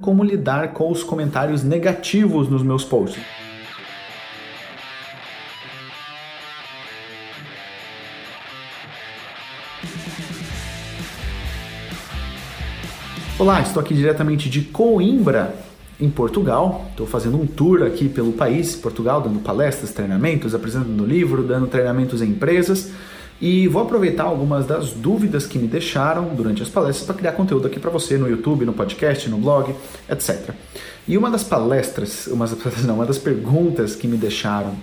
como lidar com os comentários negativos nos meus posts. Olá, estou aqui diretamente de Coimbra, em Portugal. Estou fazendo um tour aqui pelo país, Portugal, dando palestras, treinamentos, apresentando livro, dando treinamentos em empresas e vou aproveitar algumas das dúvidas que me deixaram durante as palestras para criar conteúdo aqui para você no YouTube, no podcast, no blog, etc. E uma das palestras, uma das, não, uma das perguntas que me deixaram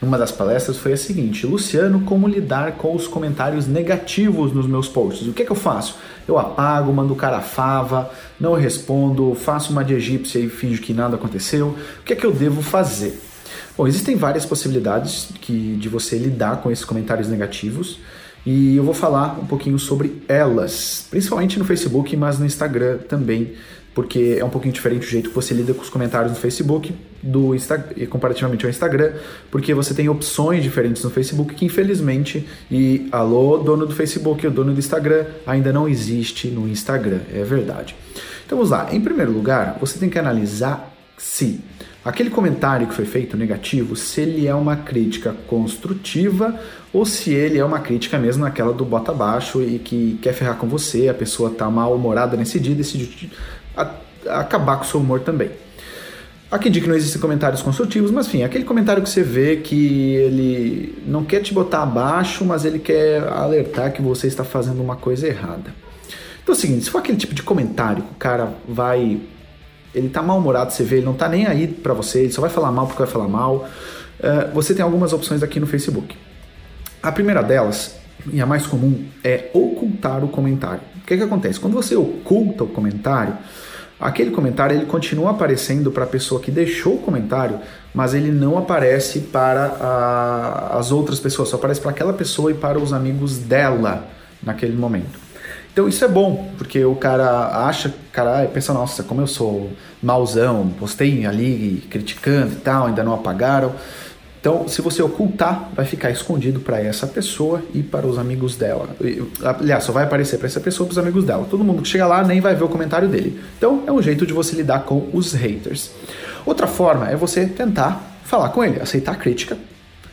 numa das palestras foi a seguinte: Luciano, como lidar com os comentários negativos nos meus posts? O que é que eu faço? Eu apago, mando o cara fava, não respondo, faço uma de egípcia e finjo que nada aconteceu. O que é que eu devo fazer? Bom, existem várias possibilidades que, de você lidar com esses comentários negativos e eu vou falar um pouquinho sobre elas, principalmente no Facebook, mas no Instagram também, porque é um pouquinho diferente o jeito que você lida com os comentários no Facebook do Insta comparativamente ao Instagram, porque você tem opções diferentes no Facebook que infelizmente e alô dono do Facebook, o dono do Instagram ainda não existe no Instagram, é verdade. Então vamos lá. Em primeiro lugar, você tem que analisar se aquele comentário que foi feito negativo, se ele é uma crítica construtiva ou se ele é uma crítica mesmo naquela do bota abaixo e que quer ferrar com você, a pessoa tá mal-humorada nesse dia e decide acabar com o seu humor também. Aqui diz que não existem comentários construtivos, mas enfim, aquele comentário que você vê que ele não quer te botar abaixo, mas ele quer alertar que você está fazendo uma coisa errada. Então é o seguinte, se for aquele tipo de comentário que o cara vai ele tá mal-humorado, você vê, ele não tá nem aí para você, ele só vai falar mal porque vai falar mal. Uh, você tem algumas opções aqui no Facebook. A primeira delas, e a mais comum, é ocultar o comentário. O que, que acontece? Quando você oculta o comentário, aquele comentário ele continua aparecendo para a pessoa que deixou o comentário, mas ele não aparece para a, as outras pessoas, só aparece para aquela pessoa e para os amigos dela naquele momento. Então isso é bom, porque o cara acha, cara, pensa, nossa, como eu sou mauzão, postei ali criticando e tal, ainda não apagaram. Então, se você ocultar, vai ficar escondido para essa pessoa e para os amigos dela. Aliás, só vai aparecer para essa pessoa e para os amigos dela. Todo mundo que chega lá nem vai ver o comentário dele. Então, é um jeito de você lidar com os haters. Outra forma é você tentar falar com ele, aceitar a crítica,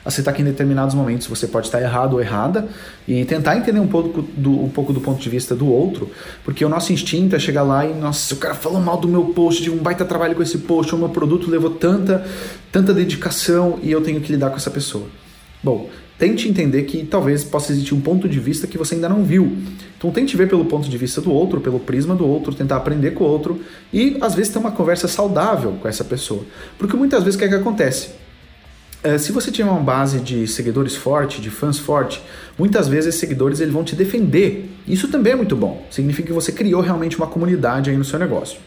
aceitar que em determinados momentos você pode estar errado ou errada e tentar entender um pouco do, um pouco do ponto de vista do outro, porque o nosso instinto é chegar lá e, nossa, o cara falou mal do meu post, de um baita trabalho com esse post, o meu produto levou tanta, tanta dedicação e eu tenho que lidar com essa pessoa. Bom, tente entender que talvez possa existir um ponto de vista que você ainda não viu. Então tente ver pelo ponto de vista do outro, pelo prisma do outro, tentar aprender com o outro e às vezes ter uma conversa saudável com essa pessoa. Porque muitas vezes o que, é que acontece? É, se você tiver uma base de seguidores forte, de fãs forte, muitas vezes esses seguidores eles vão te defender. Isso também é muito bom. Significa que você criou realmente uma comunidade aí no seu negócio.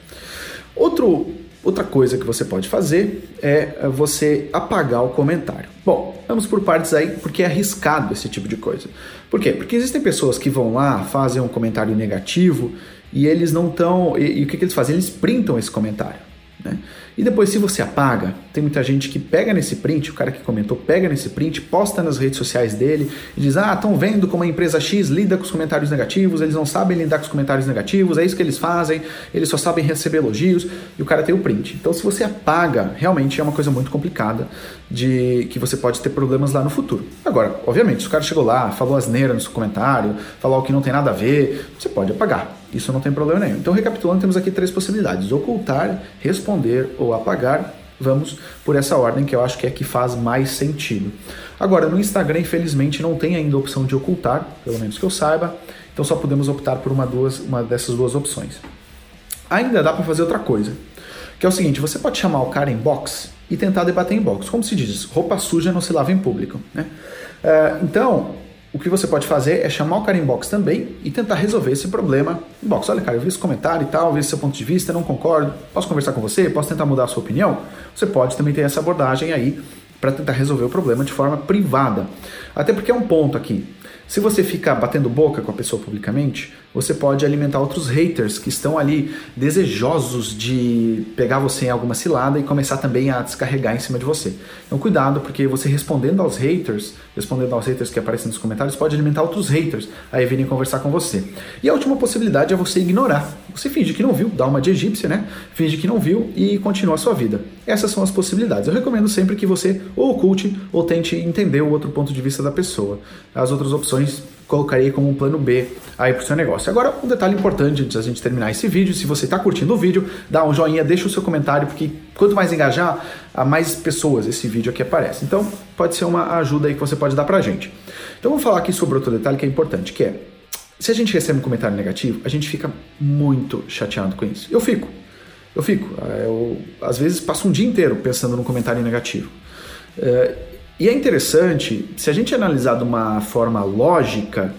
Outro, outra coisa que você pode fazer é você apagar o comentário. Bom, vamos por partes aí, porque é arriscado esse tipo de coisa. Por quê? Porque existem pessoas que vão lá, fazem um comentário negativo e eles não estão. E, e, o que, que eles fazem? Eles printam esse comentário. Né? E depois, se você apaga, tem muita gente que pega nesse print, o cara que comentou pega nesse print, posta nas redes sociais dele e diz: Ah, estão vendo como a empresa X lida com os comentários negativos, eles não sabem lidar com os comentários negativos, é isso que eles fazem, eles só sabem receber elogios, e o cara tem o print. Então, se você apaga, realmente é uma coisa muito complicada de que você pode ter problemas lá no futuro. Agora, obviamente, se o cara chegou lá, falou asneira no seu comentário, falou que não tem nada a ver, você pode apagar. Isso não tem problema nenhum. Então, recapitulando, temos aqui três possibilidades: ocultar, responder ou apagar. Vamos por essa ordem que eu acho que é que faz mais sentido. Agora, no Instagram, infelizmente, não tem ainda a opção de ocultar, pelo menos que eu saiba, então só podemos optar por uma, duas, uma dessas duas opções. Ainda dá para fazer outra coisa, que é o seguinte: você pode chamar o cara em box e tentar debater em box. Como se diz, roupa suja não se lava em público. Né? Uh, então, o que você pode fazer é chamar o cara inbox também e tentar resolver esse problema inbox. Olha, cara, eu vi esse comentário e tal, vi esse seu ponto de vista, não concordo, posso conversar com você, posso tentar mudar a sua opinião? Você pode também ter essa abordagem aí para tentar resolver o problema de forma privada. Até porque é um ponto aqui. Se você fica batendo boca com a pessoa publicamente, você pode alimentar outros haters que estão ali desejosos de pegar você em alguma cilada e começar também a descarregar em cima de você. Então cuidado, porque você respondendo aos haters, respondendo aos haters que aparecem nos comentários, pode alimentar outros haters a virem conversar com você. E a última possibilidade é você ignorar. Você finge que não viu, dá uma de egípcia, né? Finge que não viu e continua a sua vida. Essas são as possibilidades. Eu recomendo sempre que você ou oculte ou tente entender o outro ponto de vista da pessoa. As outras opções colocarei como um plano B aí para o seu negócio. Agora, um detalhe importante antes da gente terminar esse vídeo, se você está curtindo o vídeo, dá um joinha, deixa o seu comentário, porque quanto mais engajar, a mais pessoas esse vídeo aqui aparece. Então, pode ser uma ajuda aí que você pode dar para a gente. Então, vou falar aqui sobre outro detalhe que é importante, que é, se a gente recebe um comentário negativo, a gente fica muito chateado com isso. Eu fico. Eu fico. Eu, às vezes, passo um dia inteiro pensando num comentário negativo. É, e é interessante, se a gente analisar de uma forma lógica,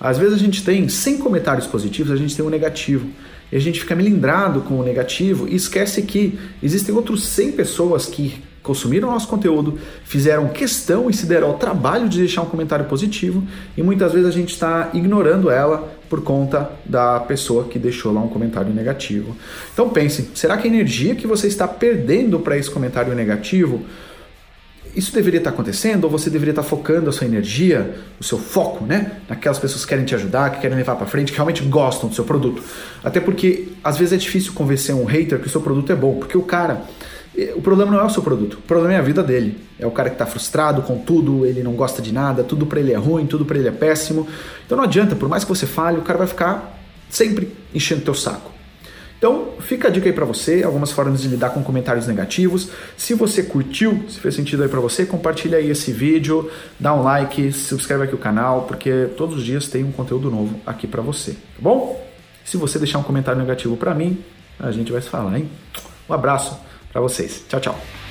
às vezes a gente tem 100 comentários positivos, a gente tem um negativo. E a gente fica melindrado com o negativo e esquece que existem outros 100 pessoas que consumiram nosso conteúdo, fizeram questão e se deram ao trabalho de deixar um comentário positivo e muitas vezes a gente está ignorando ela por conta da pessoa que deixou lá um comentário negativo. Então pense, será que a energia que você está perdendo para esse comentário negativo isso deveria estar acontecendo ou você deveria estar focando a sua energia, o seu foco, né, naquelas pessoas que querem te ajudar, que querem levar para frente, que realmente gostam do seu produto. Até porque às vezes é difícil convencer um hater que o seu produto é bom, porque o cara eh, o problema não é o seu produto, o problema é a vida dele. É o cara que está frustrado com tudo, ele não gosta de nada, tudo para ele é ruim, tudo para ele é péssimo. Então não adianta, por mais que você fale, o cara vai ficar sempre enchendo teu saco. Então, fica a dica aí para você, algumas formas de lidar com comentários negativos. Se você curtiu, se fez sentido aí para você, compartilha aí esse vídeo, dá um like, se inscreve aqui no canal, porque todos os dias tem um conteúdo novo aqui para você, tá bom? Se você deixar um comentário negativo para mim, a gente vai se falar, hein? Um abraço para vocês. Tchau, tchau.